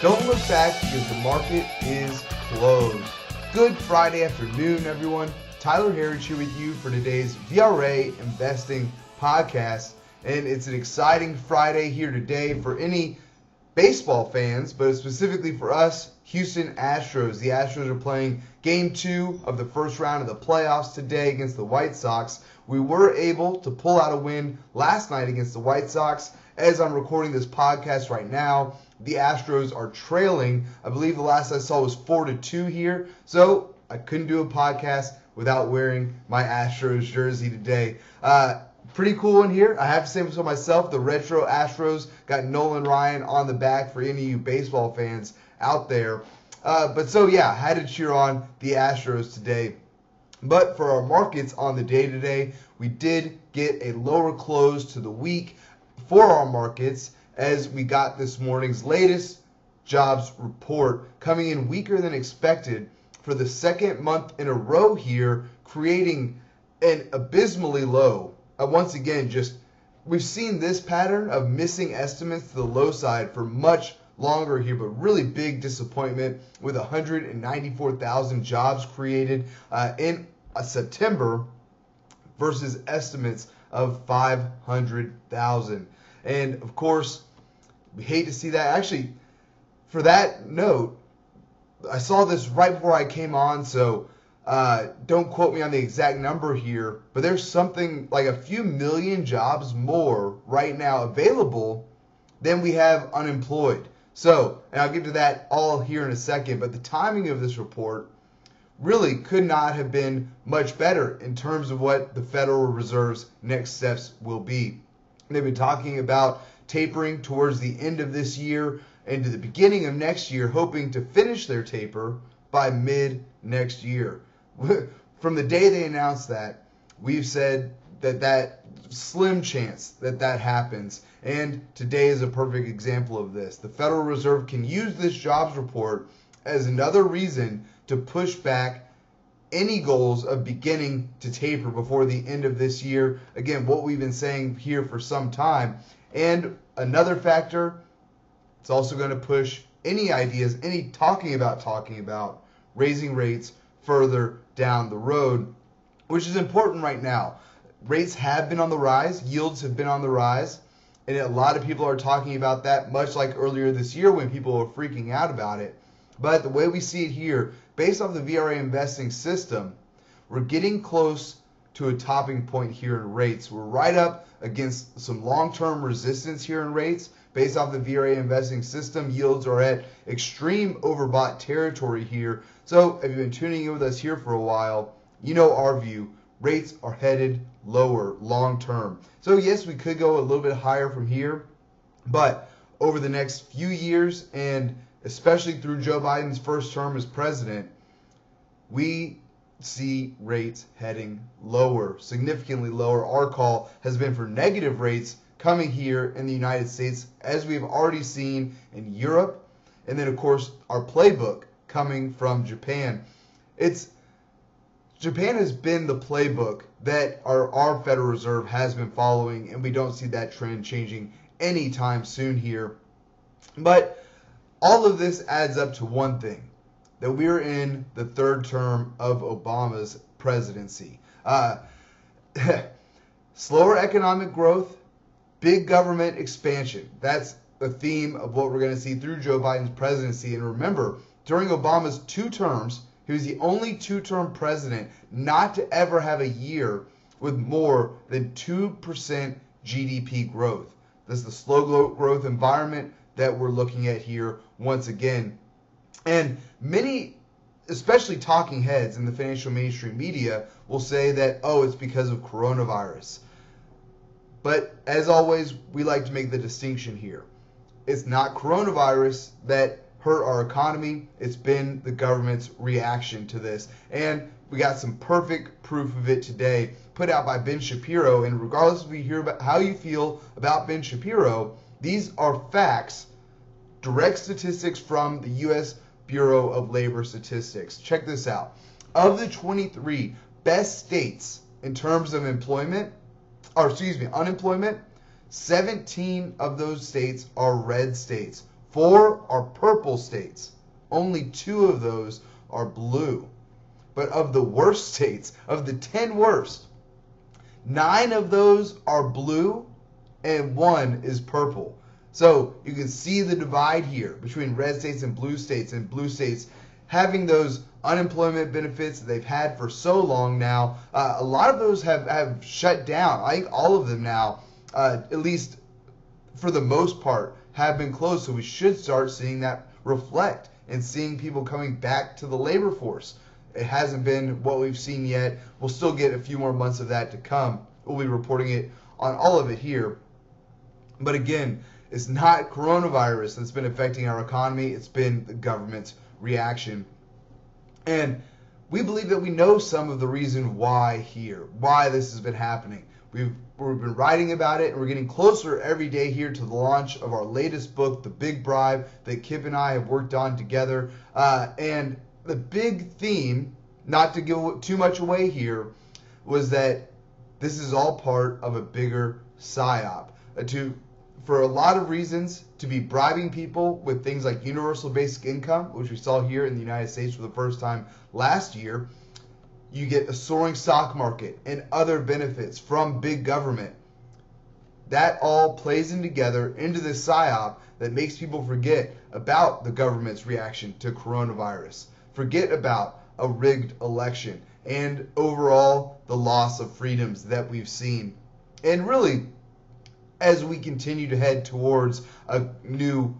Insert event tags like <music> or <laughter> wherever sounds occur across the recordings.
Don't look back because the market is closed. Good Friday afternoon, everyone. Tyler Harris here with you for today's VRA Investing Podcast. And it's an exciting Friday here today for any baseball fans, but specifically for us, Houston Astros. The Astros are playing game two of the first round of the playoffs today against the White Sox. We were able to pull out a win last night against the White Sox. As I'm recording this podcast right now, the Astros are trailing. I believe the last I saw was four to two here. So I couldn't do a podcast without wearing my Astros jersey today. Uh, pretty cool one here. I have to say so myself. The retro Astros got Nolan Ryan on the back for any of you baseball fans out there. Uh, but so yeah, had to cheer on the Astros today. But for our markets on the day today, we did get a lower close to the week for our markets as we got this morning's latest jobs report coming in weaker than expected for the second month in a row here, creating an abysmally low. Uh, once again, just we've seen this pattern of missing estimates to the low side for much longer here, but really big disappointment with 194,000 jobs created uh, in uh, September versus estimates of 500,000. And of course, we hate to see that. Actually, for that note, I saw this right before I came on, so uh, don't quote me on the exact number here, but there's something like a few million jobs more right now available than we have unemployed. So, and I'll get to that all here in a second, but the timing of this report really could not have been much better in terms of what the Federal Reserve's next steps will be. They've been talking about tapering towards the end of this year and to the beginning of next year, hoping to finish their taper by mid next year. <laughs> From the day they announced that, we've said that that slim chance that that happens. And today is a perfect example of this. The Federal Reserve can use this jobs report as another reason to push back any goals of beginning to taper before the end of this year. Again, what we've been saying here for some time. And another factor, it's also going to push any ideas, any talking about talking about raising rates further down the road, which is important right now. Rates have been on the rise, yields have been on the rise, and a lot of people are talking about that, much like earlier this year when people were freaking out about it. But the way we see it here, based off the VRA investing system, we're getting close to a topping point here in rates. We're right up against some long-term resistance here in rates. Based off the VRA investing system, yields are at extreme overbought territory here. So if you've been tuning in with us here for a while, you know our view. Rates are headed lower long term. So yes, we could go a little bit higher from here, but over the next few years and especially through Joe Biden's first term as president, we see rates heading lower, significantly lower. Our call has been for negative rates coming here in the United States, as we've already seen in Europe, and then, of course, our playbook coming from Japan. It's Japan has been the playbook that our, our Federal Reserve has been following, and we don't see that trend changing anytime soon here. But all of this adds up to one thing that we're in the third term of Obama's presidency. Uh, <laughs> slower economic growth, big government expansion. That's the theme of what we're going to see through Joe Biden's presidency. And remember, during Obama's two terms, he was the only two term president not to ever have a year with more than 2% GDP growth. This is the slow growth environment that we're looking at here once again. And many, especially talking heads in the financial mainstream media, will say that, oh, it's because of coronavirus. But as always, we like to make the distinction here. It's not coronavirus that hurt our economy, it's been the government's reaction to this. And we got some perfect proof of it today, put out by Ben Shapiro. And regardless of you hear about how you feel about Ben Shapiro, these are facts, direct statistics from the U.S. Bureau of Labor Statistics. Check this out. Of the 23 best states in terms of employment, or excuse me, unemployment, 17 of those states are red states. Four are purple states. Only two of those are blue. But of the worst <laughs> states, of the 10 worst, nine of those are blue and one is purple. So you can see the divide here between red states and blue states, and blue states having those unemployment benefits that they've had for so long now. Uh, a lot of those have, have shut down. I think all of them now, uh, at least for the most part, have been closed. So we should start seeing that reflect and seeing people coming back to the labor force. It hasn't been what we've seen yet. We'll still get a few more months of that to come. We'll be reporting it on all of it here. But again, it's not coronavirus that's been affecting our economy, it's been the government's reaction. And we believe that we know some of the reason why here, why this has been happening. We've, we've been writing about it, and we're getting closer every day here to the launch of our latest book, The Big Bribe, that Kip and I have worked on together. Uh, and the big theme, not to give too much away here, was that this is all part of a bigger psyop. Uh, to for a lot of reasons to be bribing people with things like universal basic income, which we saw here in the United States for the first time last year. You get a soaring stock market and other benefits from big government. That all plays in together into this psyop that makes people forget about the government's reaction to coronavirus, forget about a rigged election, and overall the loss of freedoms that we've seen. And really, as we continue to head towards a new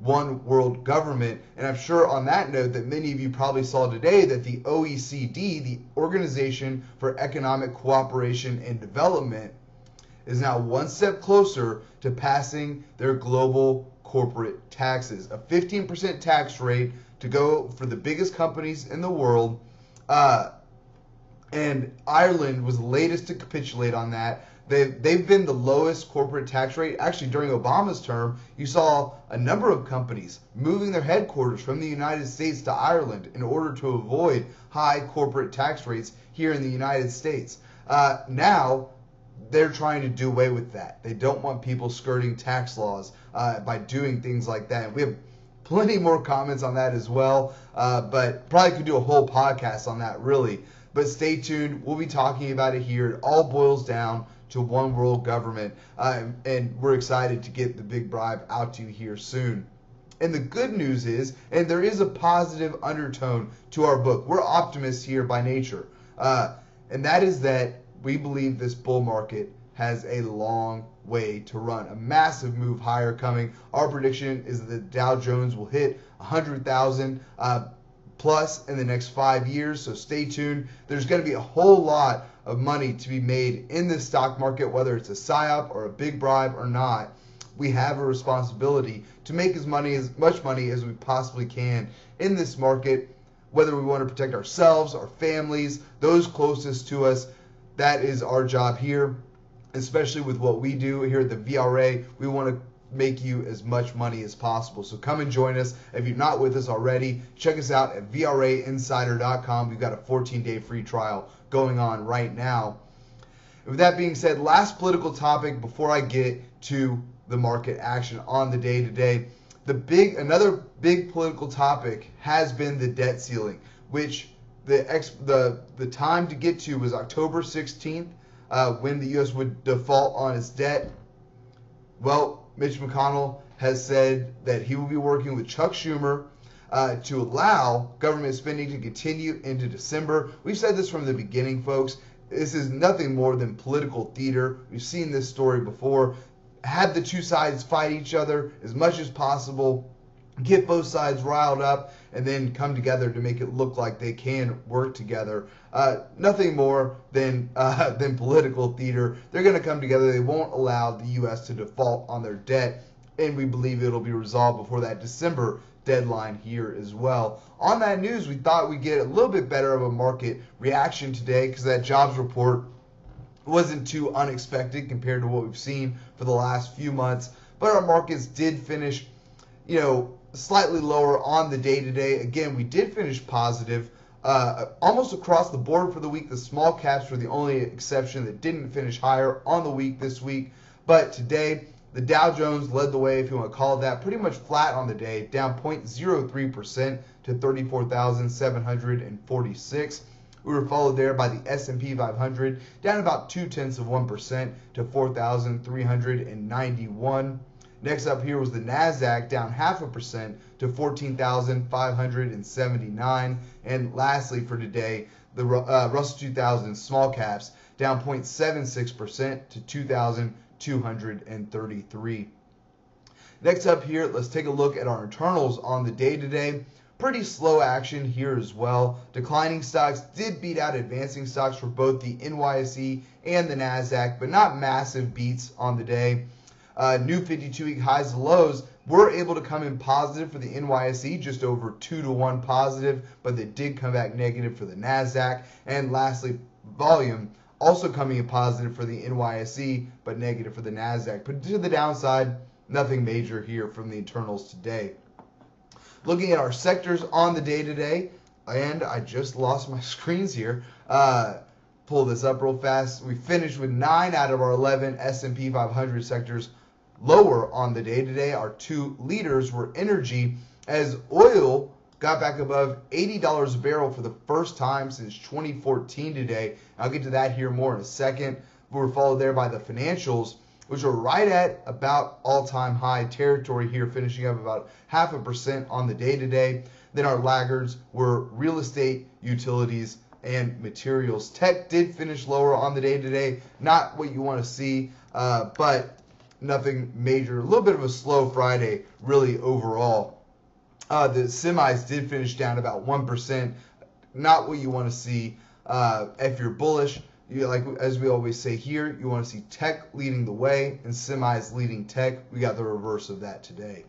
one world government. And I'm sure on that note that many of you probably saw today that the OECD, the Organization for Economic Cooperation and Development, is now one step closer to passing their global corporate taxes. A 15% tax rate to go for the biggest companies in the world. Uh, and Ireland was the latest to capitulate on that. They've, they've been the lowest corporate tax rate. Actually, during Obama's term, you saw a number of companies moving their headquarters from the United States to Ireland in order to avoid high corporate tax rates here in the United States. Uh, now, they're trying to do away with that. They don't want people skirting tax laws uh, by doing things like that. We have plenty more comments on that as well, uh, but probably could do a whole podcast on that, really. But stay tuned. We'll be talking about it here. It all boils down to one world government. Um, and we're excited to get the big bribe out to you here soon. And the good news is, and there is a positive undertone to our book. We're optimists here by nature. Uh, and that is that we believe this bull market has a long way to run. A massive move higher coming. Our prediction is that the Dow Jones will hit 100,000 uh, plus in the next five years. So stay tuned. There's going to be a whole lot of money to be made in the stock market, whether it's a psyop or a big bribe or not, we have a responsibility to make as money as much money as we possibly can in this market, whether we want to protect ourselves, our families, those closest to us. That is our job here, especially with what we do here at the VRA. We want to make you as much money as possible. So come and join us. If you're not with us already, check us out at VRAinsider.com. We've got a 14 day free trial going on right now. With that being said, last political topic before I get to the market action on the day today. The big another big political topic has been the debt ceiling, which the ex, the the time to get to was October 16th, uh, when the U.S. would default on its debt. Well, Mitch McConnell has said that he will be working with Chuck Schumer uh, to allow government spending to continue into December. We've said this from the beginning, folks. This is nothing more than political theater. We've seen this story before. Have the two sides fight each other as much as possible, get both sides riled up, and then come together to make it look like they can work together. Uh, nothing more than uh, <laughs> than political theater. They're going to come together. They won't allow the U.S. to default on their debt, and we believe it'll be resolved before that December deadline here as well. On that news, we thought we'd get a little bit better of a market reaction today because that jobs report wasn't too unexpected compared to what we've seen for the last few months. But our markets did finish, you know, slightly lower on the day today. Again, we did finish positive. Uh, almost across the board for the week. The small caps were the only exception that didn't finish higher on the week this week. But today, The Dow Jones led the way, if you want to call it that, pretty much flat on the day, down 0.03% to 34,746. We were followed there by the S&P 500, down about two tenths of one percent to 4,391. Next up here was the Nasdaq, down half a percent to 14,579. And lastly for today, the uh, Russell 2000 small caps down 0.76% to 2,233. Next up here, let's take a look at our internals on the day today. Pretty slow action here as well. Declining stocks did beat out advancing stocks for both the NYSE and the NASDAQ, but not massive beats on the day. Uh, new 52 week highs and lows were able to come in positive for the NYSE, just over 2 to 1 positive, but they did come back negative for the NASDAQ. And lastly, volume also coming in positive for the NYSE, but negative for the NASDAQ. But to the downside, nothing major here from the internals today. Looking at our sectors on the day today, and I just lost my <laughs> screens here. Uh, pull this up real fast. We finished with nine out of our 11 S&P 500 sectors lower on the day today. Our two leaders were energy, as oil got back above $80 a barrel for the first time since 2014 today. I'll get to that here more in a second. We were followed there by the financials which are right at about all-time high territory here, finishing up about half a percent on the day today. Then our laggards were real estate, utilities, and materials. Tech did finish lower on the day today. Not what you want to see, uh, but nothing major. A little bit of a slow Friday, really overall. Uh, the semis did finish down about one percent. Not what you want to see. Uh, if you're bullish, you like as we always say here, you want to see tech leading the way and semis leading tech. We got the reverse of that today.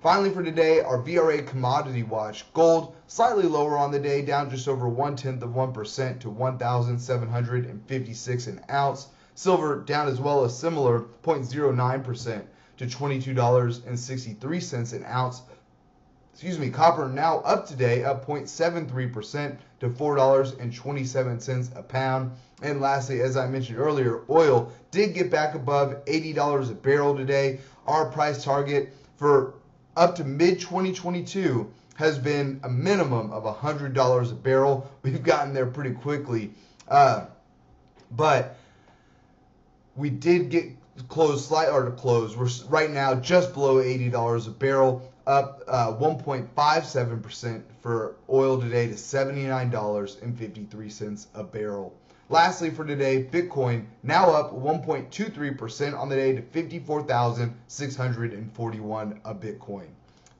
Finally for today, our VRA commodity watch. Gold slightly lower on the day, down just over one tenth of one percent to 1,756 an ounce. Silver down as well as similar 0.09 percent to $22.63 an ounce excuse me, copper now up today, up 0.73% to $4.27 a pound. And lastly, as I mentioned earlier, oil did get back above $80 a barrel today. Our price target for up to mid 2022 has been a minimum of $100 a barrel. <laughs> We've gotten there pretty quickly. Uh, but we did get close slight or to close. We're right now just below $80 a barrel up uh, 1.57% for oil today to $79.53 a barrel. Lastly, for today, Bitcoin now up 1.23% on the day to 54,641 a Bitcoin.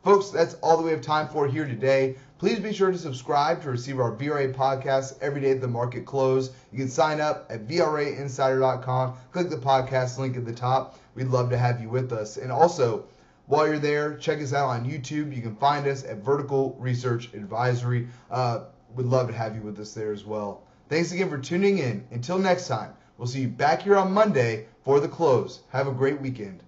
Folks, that's all that we have time for here today. Please be sure to subscribe to receive our VRA podcast every day at the market close. You can sign up at VRAinsider.com. Click the podcast link at the top. We'd love to have you with us. And also, while you're there, check us out on YouTube. You can find us at Vertical Research Advisory. Uh, would love to have you with us there as well. Thanks again for tuning in. Until next time, we'll see you back here on Monday for the close. Have a great weekend.